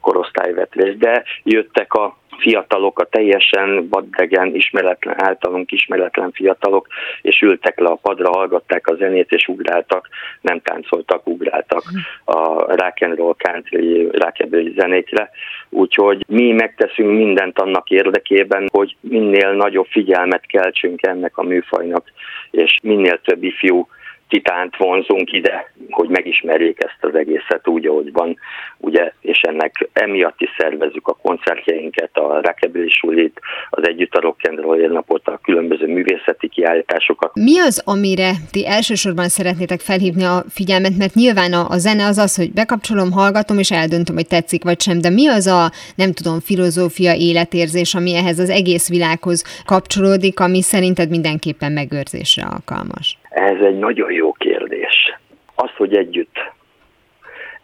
D: korosztály vett részt, de jöttek a fiatalok, a teljesen vadregen, ismeretlen, általunk ismeretlen fiatalok, és ültek le a padra, hallgatták a zenét, és ugráltak, nem táncoltak, ugráltak a rock and roll country, rockabilly zenékre. Úgyhogy mi megteszünk mindent annak érdekében, hogy minél nagyobb figyelmet keltsünk ennek a műfajnak, és minél több ifjú titánt vonzunk ide, hogy megismerjék ezt az egészet úgy, ahogy van, ugye, és ennek emiatt is szervezzük a koncertjeinket, a Rockabilly Sulit, az Együtt a Rock and Roll napot, a különböző művészeti kiállításokat.
A: Mi az, amire ti elsősorban szeretnétek felhívni a figyelmet, mert nyilván a, a zene az az, hogy bekapcsolom, hallgatom, és eldöntöm, hogy tetszik vagy sem, de mi az a, nem tudom, filozófia, életérzés, ami ehhez az egész világhoz kapcsolódik, ami szerinted mindenképpen megőrzésre alkalmas?
D: Ez egy nagyon jó kérdés. Az, hogy együtt,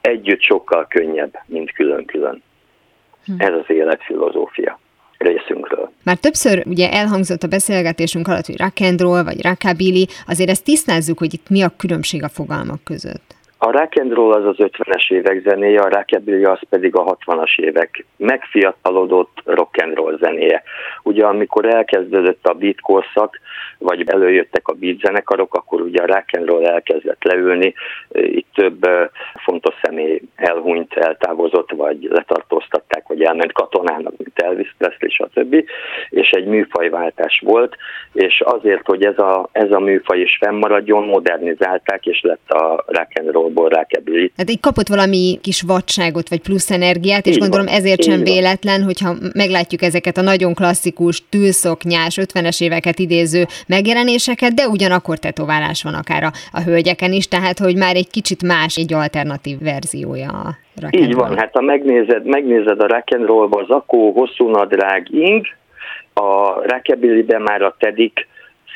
D: együtt sokkal könnyebb, mint külön-külön. Hm. Ez az életfilozófia részünkről.
A: Már többször ugye elhangzott a beszélgetésünk alatt, hogy rock and roll, vagy rockabilly, azért ezt tisztázzuk, hogy itt mi a különbség a fogalmak között.
D: A rock and roll az az 50-es évek zenéje, a rockabilly az pedig a 60-as évek megfiatalodott rock and roll zenéje. Ugye amikor elkezdődött a beat korszak, vagy előjöttek a beat zenekarok, akkor ugye a rock and roll elkezdett leülni, itt több fontos személy elhunyt, eltávozott, vagy letartóztatták, vagy elment katonának, mint Elvis Presley, stb. És egy műfajváltás volt, és azért, hogy ez a, ez a műfaj is fennmaradjon, modernizálták, és lett a rock and roll alkoholból rákerül.
A: Tehát így kapott valami kis vadságot, vagy plusz energiát, és így gondolom van, ezért sem van. véletlen, hogyha meglátjuk ezeket a nagyon klasszikus, tűlszoknyás, 50-es éveket idéző megjelenéseket, de ugyanakkor tetoválás van akár a, a hölgyeken is, tehát hogy már egy kicsit más, egy alternatív verziója a
D: Így van, hát ha megnézed, megnézed a rock and roll az akó, hosszú nadrág, ing, a rockabilly már a tedik,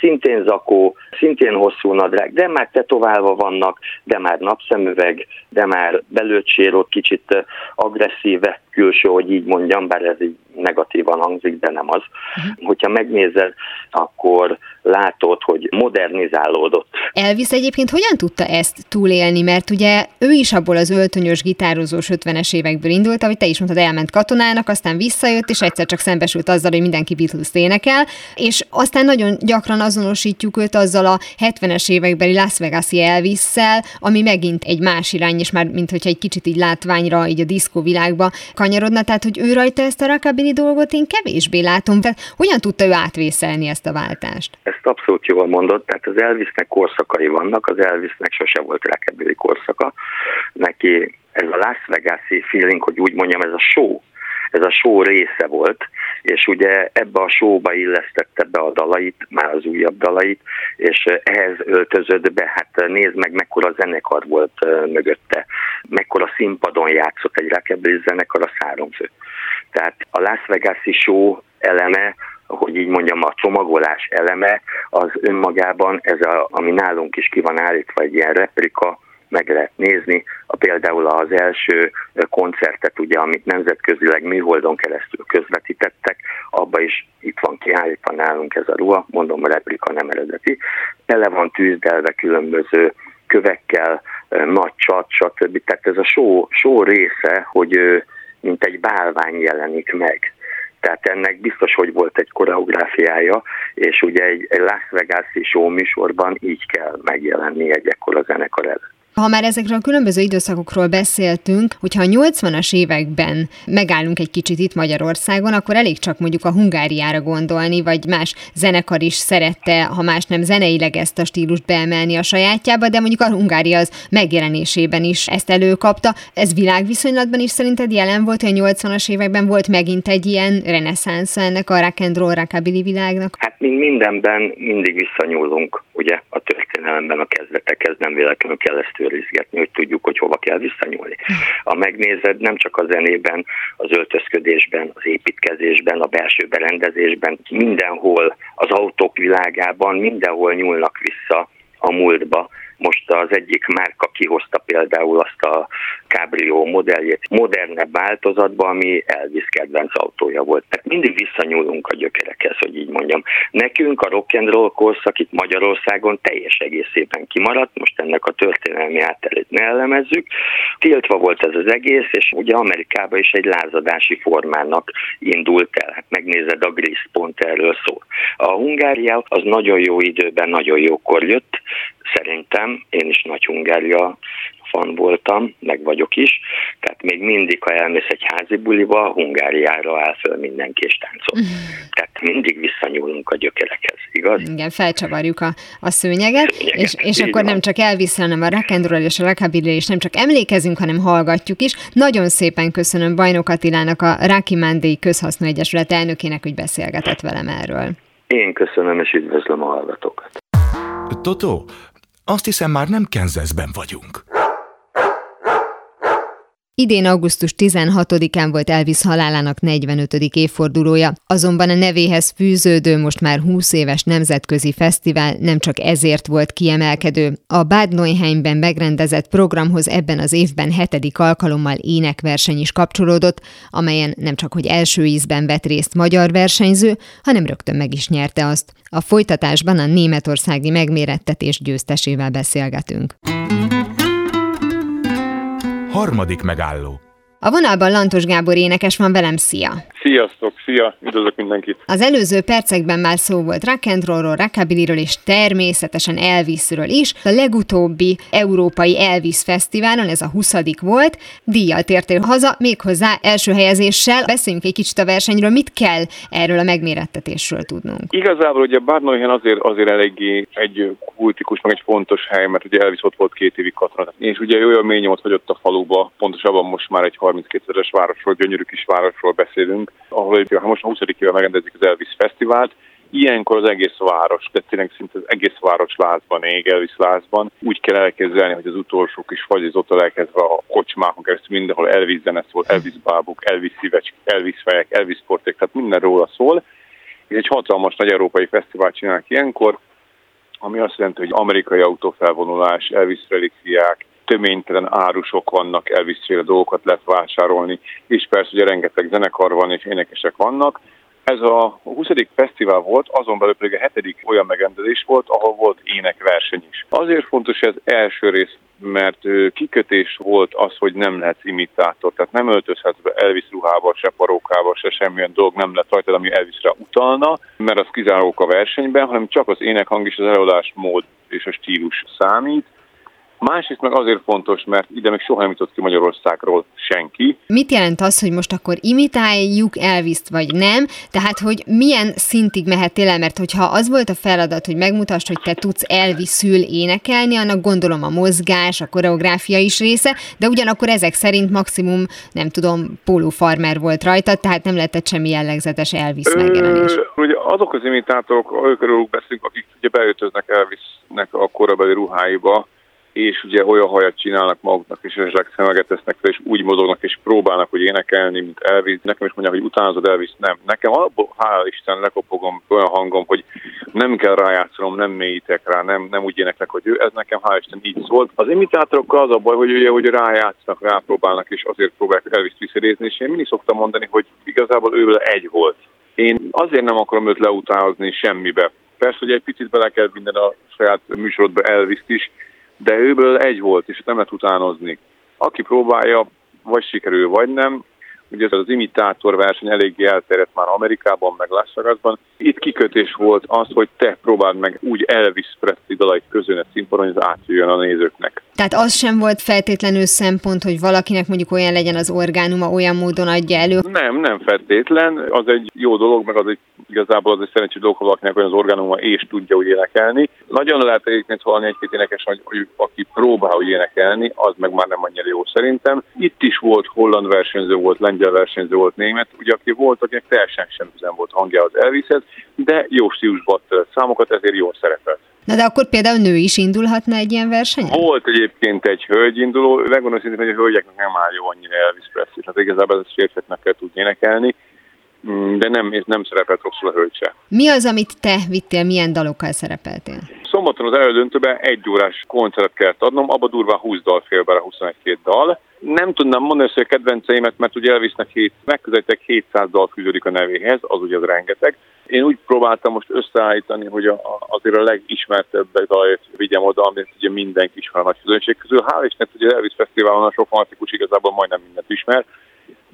D: szintén zakó, szintén hosszú nadrág, de már tetoválva vannak, de már napszemüveg, de már belőtt sérült, kicsit agresszíve külső, hogy így mondjam, bár ez így negatívan hangzik, de nem az. Uh-huh. Hogyha megnézed, akkor látod, hogy modernizálódott.
A: Elvis egyébként hogyan tudta ezt túlélni, mert ugye ő is abból az öltönyös, gitározós 50-es évekből indult, ahogy te is mondtad, elment katonának, aztán visszajött, és egyszer csak szembesült azzal, hogy mindenki Beatles énekel, és aztán nagyon gyakran azonosítjuk őt azzal a 70-es évekbeli Las Vegas-i Elvis-szel, ami megint egy más irány, és már mint egy kicsit így látványra, így a diszkó világba kanyarodna, tehát hogy ő rajta ezt a rockabilly dolgot én kevésbé látom. Tehát hogyan tudta ő átvészelni ezt a váltást?
D: Ezt abszolút jól mondott, tehát az Elvisnek korszakai vannak, az Elvisnek sose volt rockabilly korszaka. Neki ez a Las Vegas-i feeling, hogy úgy mondjam, ez a show, ez a show része volt, és ugye ebbe a showba illesztette be a dalait, már az újabb dalait, és ehhez öltözött be, hát nézd meg, mekkora zenekar volt mögötte, mekkora színpadon játszott egy rockabilly zenekar a száromfő. Tehát a Las Vegas-i show eleme hogy így mondjam, a csomagolás eleme, az önmagában, ez a, ami nálunk is ki van állítva, egy ilyen replika, meg lehet nézni. A, például az első koncertet, ugye, amit nemzetközileg műholdon keresztül közvetítettek, abba is itt van kiállítva nálunk ez a ruha, mondom, a replika nem eredeti. Tele van tűzdelve különböző kövekkel, nagy csat, stb. Tehát ez a show, show része, hogy mint egy bálvány jelenik meg. Tehát ennek biztos, hogy volt egy koreográfiája, és ugye egy, egy Las Vegas-i show műsorban így kell megjelenni egy ekkora zenekar előtt.
A: Ha már ezekről a különböző időszakokról beszéltünk, hogyha a 80-as években megállunk egy kicsit itt Magyarországon, akkor elég csak mondjuk a Hungáriára gondolni, vagy más zenekar is szerette, ha más nem zeneileg ezt a stílust beemelni a sajátjába, de mondjuk a Hungária az megjelenésében is ezt előkapta. Ez világviszonylatban is szerinted jelen volt, hogy a 80-as években volt megint egy ilyen reneszánsz ennek a rock and roll rockabilly világnak?
D: Hát mi mindenben mindig visszanyúlunk, ugye a történelemben a kezdetekhez nem véletlenül kell ezt őrizgetni, hogy tudjuk, hogy hova kell visszanyúlni. Ha megnézed, nem csak a zenében, az öltözködésben, az építkezésben, a belső berendezésben, mindenhol az autók világában, mindenhol nyúlnak vissza a múltba, most az egyik márka kihozta például azt a Cabrio modelljét modernebb változatban, ami Elvis kedvenc autója volt. Tehát mindig visszanyúlunk a gyökerekhez, hogy így mondjam. Nekünk a rock and roll korszak itt Magyarországon teljes egészében kimaradt, most ennek a történelmi átterét ne elemezzük. Tiltva volt ez az egész, és ugye Amerikában is egy lázadási formának indult el. Hát megnézed, a Gris pont erről szól. A Hungária az nagyon jó időben, nagyon jókor jött, szerintem, én is nagy Hungária fan voltam, meg vagyok is, tehát még mindig, ha elmész egy házi buliba, Hungáriára áll föl mindenki és táncol. tehát mindig visszanyúlunk a gyökerekhez, igaz?
A: Igen, felcsavarjuk a, a szőnyeget, szőnyeget és, és akkor van. nem csak elvisz, hanem a rock and roll és a rockabilly, és nem csak emlékezünk, hanem hallgatjuk is. Nagyon szépen köszönöm Bajnok Attilának, a Ráki Mándéi Közhasznú Egyesület elnökének, hogy beszélgetett velem erről.
D: Én köszönöm, és üdvözlöm a hallgatókat.
B: Totó, azt hiszem már nem Kenzeszben vagyunk.
A: Idén augusztus 16-án volt Elvis halálának 45. évfordulója, azonban a nevéhez fűződő most már 20 éves nemzetközi fesztivál nem csak ezért volt kiemelkedő. A Bad Neuheimben megrendezett programhoz ebben az évben hetedik alkalommal énekverseny is kapcsolódott, amelyen nem csak hogy első ízben vett részt magyar versenyző, hanem rögtön meg is nyerte azt. A folytatásban a németországi megmérettetés győztesével beszélgetünk.
B: Harmadik megálló.
A: A vonalban Lantos Gábor énekes van velem, szia!
E: Sziasztok, szia, üdvözlök mindenkit!
A: Az előző percekben már szó volt rock and rollról, rockabillyről és természetesen Elvisről is. A legutóbbi Európai Elvis Fesztiválon, ez a 20 volt, díjjal tértél haza, méghozzá első helyezéssel. Beszéljünk egy kicsit a versenyről, mit kell erről a megmérettetésről tudnunk?
E: Igazából ugye Bárnóhen azért, azért eléggé egy kultikus, meg egy fontos hely, mert ugye Elvis ott volt két évig katona. És ugye olyan mély nyomot hagyott a faluba, pontosabban most már egy 32 ezeres városról, gyönyörű kis városról beszélünk, ahol most a 20. éve megrendezik az Elvis Fesztivált, ilyenkor az egész város, tehát tényleg szinte az egész város lázban ég, Elvis lázban. Úgy kell elképzelni, hogy az utolsó kis fagyizótól elkezdve a kocsmákon keresztül mindenhol Elvis zene szól, Elvis bábuk, Elvis szívecs, Elvis fejek, Elvis sporték, tehát minden róla szól. És egy hatalmas nagy európai fesztivál csinálnak ilyenkor, ami azt jelenti, hogy amerikai autófelvonulás, Elvis relikviák, töménytelen árusok vannak, elviszél dolgokat lehet vásárolni, és persze ugye rengeteg zenekar van és énekesek vannak. Ez a 20. fesztivál volt, azon belül pedig a 7. olyan megrendezés volt, ahol volt énekverseny is. Azért fontos ez első rész, mert kikötés volt az, hogy nem lehet imitátor, tehát nem öltözhetsz be Elvis ruhába, se parókába, se semmilyen dolog nem lehet rajta, ami Elvisre utalna, mert az kizárók a versenyben, hanem csak az énekhang és az előadás mód és a stílus számít. Másrészt meg azért fontos, mert ide még soha nem jutott ki Magyarországról senki.
A: Mit jelent az, hogy most akkor imitáljuk Elviszt, vagy nem? Tehát, hogy milyen szintig mehetél el? Mert hogyha az volt a feladat, hogy megmutass, hogy te tudsz Elviszül énekelni, annak gondolom a mozgás, a koreográfia is része, de ugyanakkor ezek szerint maximum, nem tudom, pólófarmer volt rajta, tehát nem lehetett semmi jellegzetes Elvis megjelenés.
E: Ugye azok az imitátorok, őkről beszélünk, akik ugye beöltöznek Elvisnek a korabeli ruháiba, és ugye olyan hajat csinálnak maguknak, és esetleg szemeget tesznek fel, és úgy mozognak, és próbálnak, hogy énekelni, mint Elvis. Nekem is mondják, hogy utánozod Elvis, nem. Nekem abból, hála Isten, lekopogom olyan hangom, hogy nem kell rájátszanom, nem mélyítek rá, nem, nem úgy éneklek, hogy ő, ez nekem hála Isten így szólt. Az imitátorokkal az a baj, hogy ugye, hogy rájátsznak, rápróbálnak, és azért próbálják Elvis visszarézni, és én mindig szoktam mondani, hogy igazából ő egy volt. Én azért nem akarom őt leutánozni semmibe. Persze, hogy egy picit bele kell minden a saját műsorodba Elvis is, de őből egy volt, és nem lehet utánozni. Aki próbálja, vagy sikerül, vagy nem, ugye ez az imitátor verseny eléggé elterjedt már Amerikában, meg Las Vegasban. Itt kikötés volt az, hogy te próbáld meg úgy Elvis Presley dalait közönet színpadon, hogy ez átjöjjön a nézőknek.
A: Tehát az sem volt feltétlenül szempont, hogy valakinek mondjuk olyan legyen az orgánuma, olyan módon adja elő?
E: Nem, nem feltétlen. Az egy jó dolog, meg az egy igazából az egy szerencsés dolog, ha valakinek olyan az orgánuma és tudja úgy énekelni. Nagyon lehet egyébként hallani egy-két énekes, hogy, hogy aki próbál úgy énekelni, az meg már nem annyira jó szerintem. Itt is volt holland versenyző, volt lengyel versenyző, volt német, ugye aki volt, akinek teljesen sem volt hangja az Elvishez, de jó stílusban számokat, ezért jól szerepelt.
A: Na de akkor például nő is indulhatna egy ilyen versenyen?
E: Volt egyébként egy hölgy induló, megmondom szintén, hogy a hölgyeknek nem áll jó annyira Elvis Presley, hát igazából ez a sérfeknek kell tudni énekelni, mm, de nem, nem szerepelt rosszul a hölgy se.
A: Mi az, amit te vittél, milyen dalokkal szerepeltél?
E: Szombaton az elődöntőben egy órás koncert kellett adnom, abba durván 20 dal fél bele, 21 dal. Nem tudnam mondani hogy a kedvenceimet, mert ugye Elvisnek 7, megközelítek 700 dal fűződik a nevéhez, az ugye az rengeteg. Én úgy próbáltam most összeállítani, hogy a, azért a legismertebb dalait vigyem oda, amit ugye mindenki ismer a nagy közönség közül. Hál' Istennek, ugye Elvis Fesztiválon a sok fanatikus igazából majdnem mindent ismer,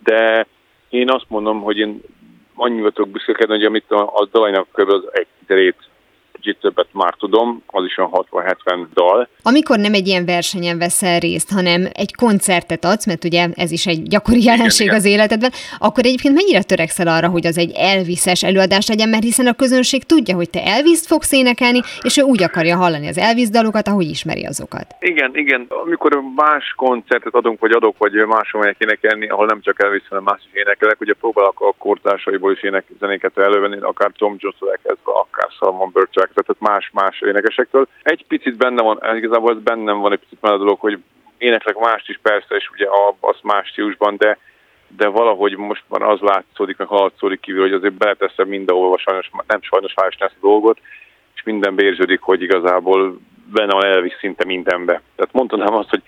E: de én azt mondom, hogy én annyival tudok büszkekedni, hogy amit a, a dalainak kb. az egy terét kicsit többet már tudom, az is a 60-70 dal.
A: Amikor nem egy ilyen versenyen veszel részt, hanem egy koncertet adsz, mert ugye ez is egy gyakori jelenség igen, az életedben, akkor egyébként mennyire törekszel arra, hogy az egy elviszes előadás legyen, mert hiszen a közönség tudja, hogy te Elvis-t fogsz énekelni, és ő úgy akarja hallani az Elvis dalokat, ahogy ismeri azokat.
E: Igen, igen. Amikor más koncertet adunk, vagy adok, vagy máshol megyek énekelni, ahol nem csak Elvis, hanem más is énekelek, ugye próbálok a kortársaiból is ének zenéket elővenni, akár Tom Jones-tól akár Salmon Burchak, tehát más-más énekesektől. Egy picit benne van, igazából ez bennem van egy picit már a dolog, hogy éneklek mást is persze, és ugye az más stílusban, de de valahogy most már az látszódik, meg hallatszódik kívül, hogy azért beleteszem mindenhol, sajnos, nem sajnos más ezt a dolgot, és minden érződik, hogy igazából benne van elvis szinte mindenbe. Tehát mondtam azt, hogy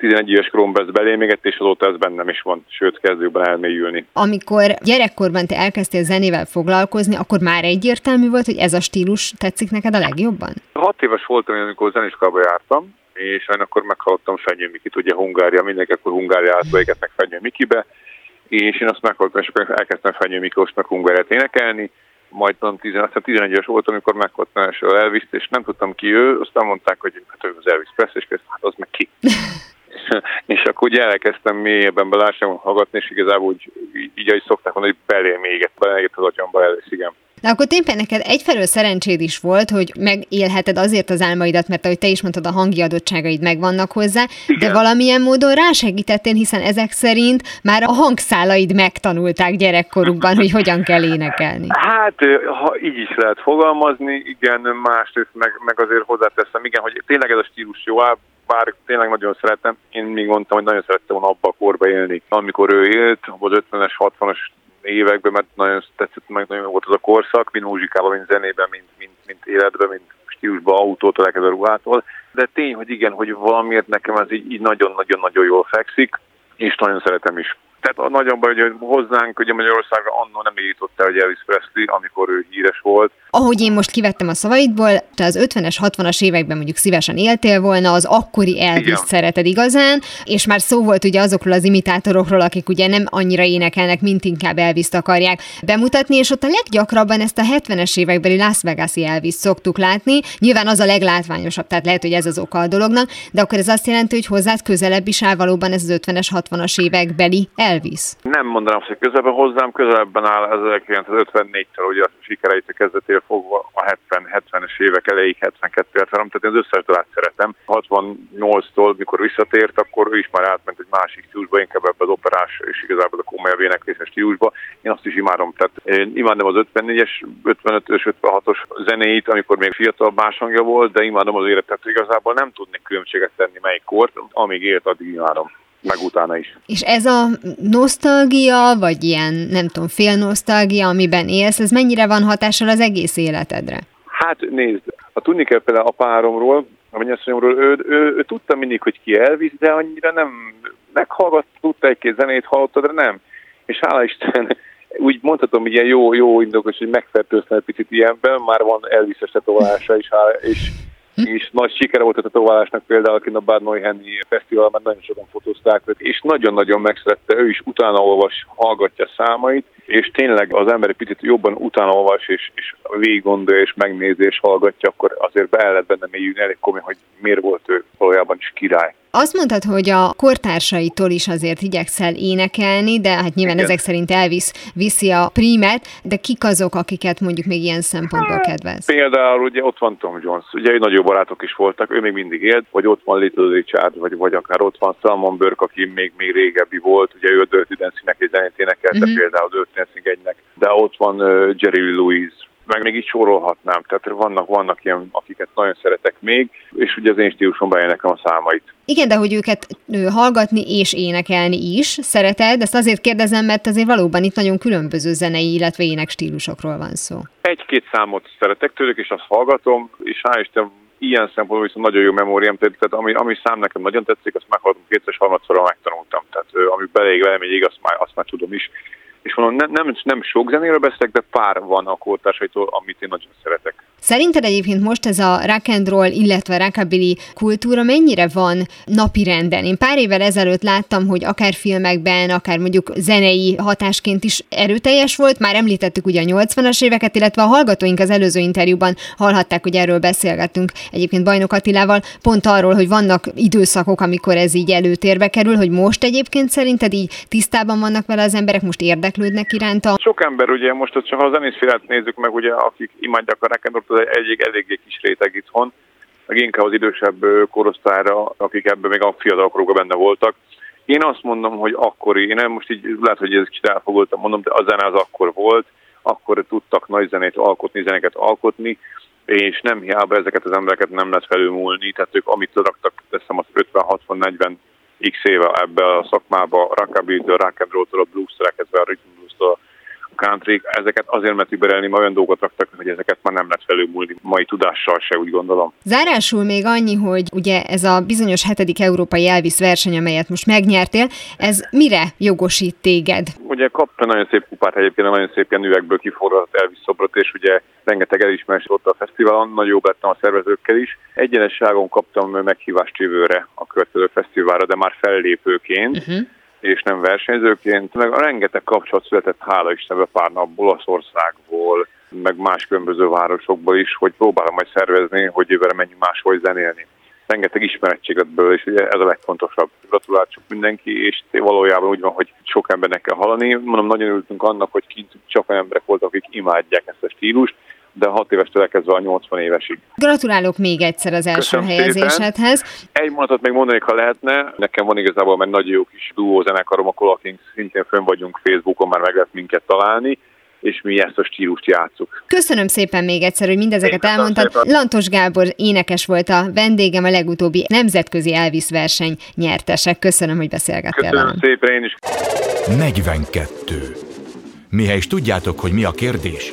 E: 11 éves koromban ez belém égett, és azóta ez bennem is van, sőt kezdőben elmélyülni.
A: Amikor gyerekkorban te elkezdtél zenével foglalkozni, akkor már egyértelmű volt, hogy ez a stílus tetszik neked a legjobban?
E: Hat éves voltam, amikor zeniskába jártam, és én akkor meghallottam Fenyő Mikit, ugye Hungária, mindenki akkor Hungáriátba égetnek Fenyő Mikibe, és én azt meghallottam, és akkor elkezdtem Fenyő Miklós meg Hungáriát énekelni, majd tudom, 11 éves voltam, amikor meghallottam első elvis és nem tudtam ki ő, aztán mondták, hogy hát ő az Elvis Presley, és hát az meg ki. és akkor ugye elkezdtem mélyebben belásni, hallgatni, és igazából úgy, így, ahogy szokták mondani, hogy belém égett, belégett az agyamba elősz, igen.
A: De akkor tényleg neked egyfelől szerencséd is volt, hogy megélheted azért az álmaidat, mert ahogy te is mondtad, a hangi adottságaid megvannak hozzá, Igen. de valamilyen módon rásegítettél, hiszen ezek szerint már a hangszálaid megtanulták gyerekkorukban, hogy hogyan kell énekelni.
E: Hát, ha így is lehet fogalmazni, igen, másrészt meg, meg azért hozzáteszem, igen, hogy tényleg ez a stílus jó, bár tényleg nagyon szeretem, én még mondtam, hogy nagyon szerettem volna abba a korba élni, amikor ő élt, az 50-es, 60-as években, mert nagyon tetszett, meg nagyon volt az a korszak, mind muzsikában, mind zenében, mind, mind, mind életben, mind stílusban, autótól, elkezdve ruhától. De tény, hogy igen, hogy valamiért nekem ez így, így nagyon-nagyon-nagyon jól fekszik, és nagyon szeretem is. Tehát a nagyon baj, hogy hozzánk, ugye Magyarországra annól nem jutott el, hogy Elvis Presley, amikor ő híres volt.
A: Ahogy én most kivettem a szavaidból, te az 50-es, 60-as években mondjuk szívesen éltél volna, az akkori elvis szereted igazán, és már szó volt ugye azokról az imitátorokról, akik ugye nem annyira énekelnek, mint inkább elvis akarják bemutatni, és ott a leggyakrabban ezt a 70-es évekbeli Las Vegas-i Elvis szoktuk látni. Nyilván az a leglátványosabb, tehát lehet, hogy ez az oka a dolognak, de akkor ez azt jelenti, hogy hozzád közelebb is áll valóban ez az 50-es, 60-as évekbeli Elvis?
E: Nem mondanám, hogy közelben hozzám, közelebben áll 1954-től, ugye a sikereit a kezdetéről fogva a 70, 70-es évek elejéig 72 73 tehát én az összes dalát szeretem. 68-tól, mikor visszatért, akkor ő is már átment egy másik stílusba, inkább ebbe az operás és igazából a komolyabb énekléses stílusba. Én azt is imádom. Tehát én imádom az 54-es, 55-ös, 56-os zenéit, amikor még fiatal más hangja volt, de imádom az életet. Igazából nem tudnék különbséget tenni melyik kort, amíg élt, addig imádom meg utána is.
A: És ez a nosztalgia, vagy ilyen, nem tudom, fél nosztalgia, amiben élsz, ez mennyire van hatással az egész életedre?
E: Hát nézd, ha tudni kell például a páromról, a mennyasszonyomról, ő, ő, ő, ő, tudta mindig, hogy ki elvisz, de annyira nem meghallgat, tudta egy-két zenét, hallottad, de nem. És hála Isten, úgy mondhatom, hogy ilyen jó, jó indokos, hogy megfertőztem egy picit ilyenben, már van Elvis-es tetoválása is, és és nagy sikere volt a tetoválásnak például, aki a Bad Neuhenni Fesztivál, mert nagyon sokan fotózták őt, és nagyon-nagyon megszerette, ő is utána olvas, hallgatja számait, és tényleg az ember picit jobban utána olvas, és, és végig gondolja, és megnézi, és hallgatja, akkor azért be lehet benne mélyülni. Elég komoly, hogy miért volt ő valójában is király.
A: Azt mondtad, hogy a kortársaitól is azért igyekszel énekelni, de hát nyilván Igen. ezek szerint elvisz viszi a prímet, de kik azok, akiket mondjuk még ilyen szempontból hát, kedvez?
E: Például ugye ott van Tom Jones, ugye nagyobb barátok is voltak, ő még mindig élt, vagy ott van Little Richard, vagy, vagy akár ott van Salmon Burke, aki még, még régebbi volt, ugye ő a Dirty Dancing-nek egy zenét énekelte, uh-huh. például a Dirty Dancing egynek, de ott van uh, Jerry Louise, meg még így sorolhatnám. Tehát vannak, vannak ilyen, akiket nagyon szeretek még, és ugye az én stílusomban énekem a számait.
A: Igen, de hogy őket hallgatni és énekelni is szereted, ezt azért kérdezem, mert azért valóban itt nagyon különböző zenei, illetve ének stílusokról van szó.
E: Egy-két számot szeretek tőlük, és azt hallgatom, és hál' Isten ilyen szempontból viszont nagyon jó memóriám, tehát ami, ami szám nekem nagyon tetszik, azt meghallgatom kétszer, harmadszorra megtanultam. Tehát ami belég velem egy azt már, azt már tudom is és mondom, nem, nem, nem sok zenéről beszélek, de pár van a kórtársaitól, amit én nagyon szeretek.
A: Szerinted egyébként most ez a rock and roll, illetve rockabilly kultúra mennyire van napi renden? Én pár évvel ezelőtt láttam, hogy akár filmekben, akár mondjuk zenei hatásként is erőteljes volt. Már említettük ugye a 80-as éveket, illetve a hallgatóink az előző interjúban hallhatták, hogy erről beszélgettünk egyébként Bajnok Attilával, pont arról, hogy vannak időszakok, amikor ez így előtérbe kerül, hogy most egyébként szerinted így tisztában vannak vele az emberek, most érdeklődnek iránta?
E: Sok ember ugye most, ha a zenészfélát nézzük meg, ugye akik imádják a rock az egy eléggé kis réteg itthon, meg inkább az idősebb korosztályra, akik ebben még a fiatalokról benne voltak. Én azt mondom, hogy akkori, én most így lehet, hogy ez kicsit elfogoltam mondom, de a zene az akkor volt, akkor tudtak nagy zenét alkotni, zeneket alkotni, és nem hiába ezeket az embereket nem lehet felülmúlni, tehát ők amit raktak, teszem az 50-60-40 x éve ebbe a szakmába, rockabilly-től, rock and roll-tól, a blues-től, a rhythm blues-tól, country, ezeket azért mert überelni, ma olyan dolgot raktak, hogy ezeket már nem lehet felülmúlni mai tudással se, úgy gondolom.
A: Zárásul még annyi, hogy ugye ez a bizonyos hetedik európai Elvis verseny, amelyet most megnyertél, ez mire jogosít téged?
E: Ugye kapta nagyon szép kupát egyébként, nagyon szép ilyen üvegből kiforrott Elvis szobrot, és ugye rengeteg elismerés ott a fesztiválon, nagyon jobb lettem a szervezőkkel is. Egyenesságon kaptam meghívást jövőre a következő fesztiválra, de már fellépőként. Uh-huh és nem versenyzőként, meg a rengeteg kapcsolat született, hála Istenbe pár napból, Olaszországból, meg más különböző városokból is, hogy próbálom majd szervezni, hogy jövőre menjünk máshol zenélni. Rengeteg ismerettség lett belőle, és ugye ez a legfontosabb. Gratuláljuk mindenki, és valójában úgy van, hogy sok embernek kell hallani. Mondom, nagyon ültünk annak, hogy kint csak olyan emberek voltak, akik imádják ezt a stílust, de 6 évestől elkezdve a 80 évesig.
A: Gratulálok még egyszer az első Köszönöm helyezésedhez.
E: Szépen. Egy mondatot még mondanék, ha lehetne. Nekem van igazából egy nagyon jó kis duó zenekarom, a Cola Kings, szintén fönn vagyunk Facebookon, már meg lehet minket találni és mi ezt a stílust játszuk.
A: Köszönöm szépen még egyszer, hogy mindezeket Én elmondtad. Szépen. Lantos Gábor énekes volt a vendégem, a legutóbbi nemzetközi Elvis verseny nyertesek. Köszönöm, hogy beszélgettél
E: Köszönöm velem. szépen én is.
B: 42. Mihez is tudjátok, hogy mi a kérdés,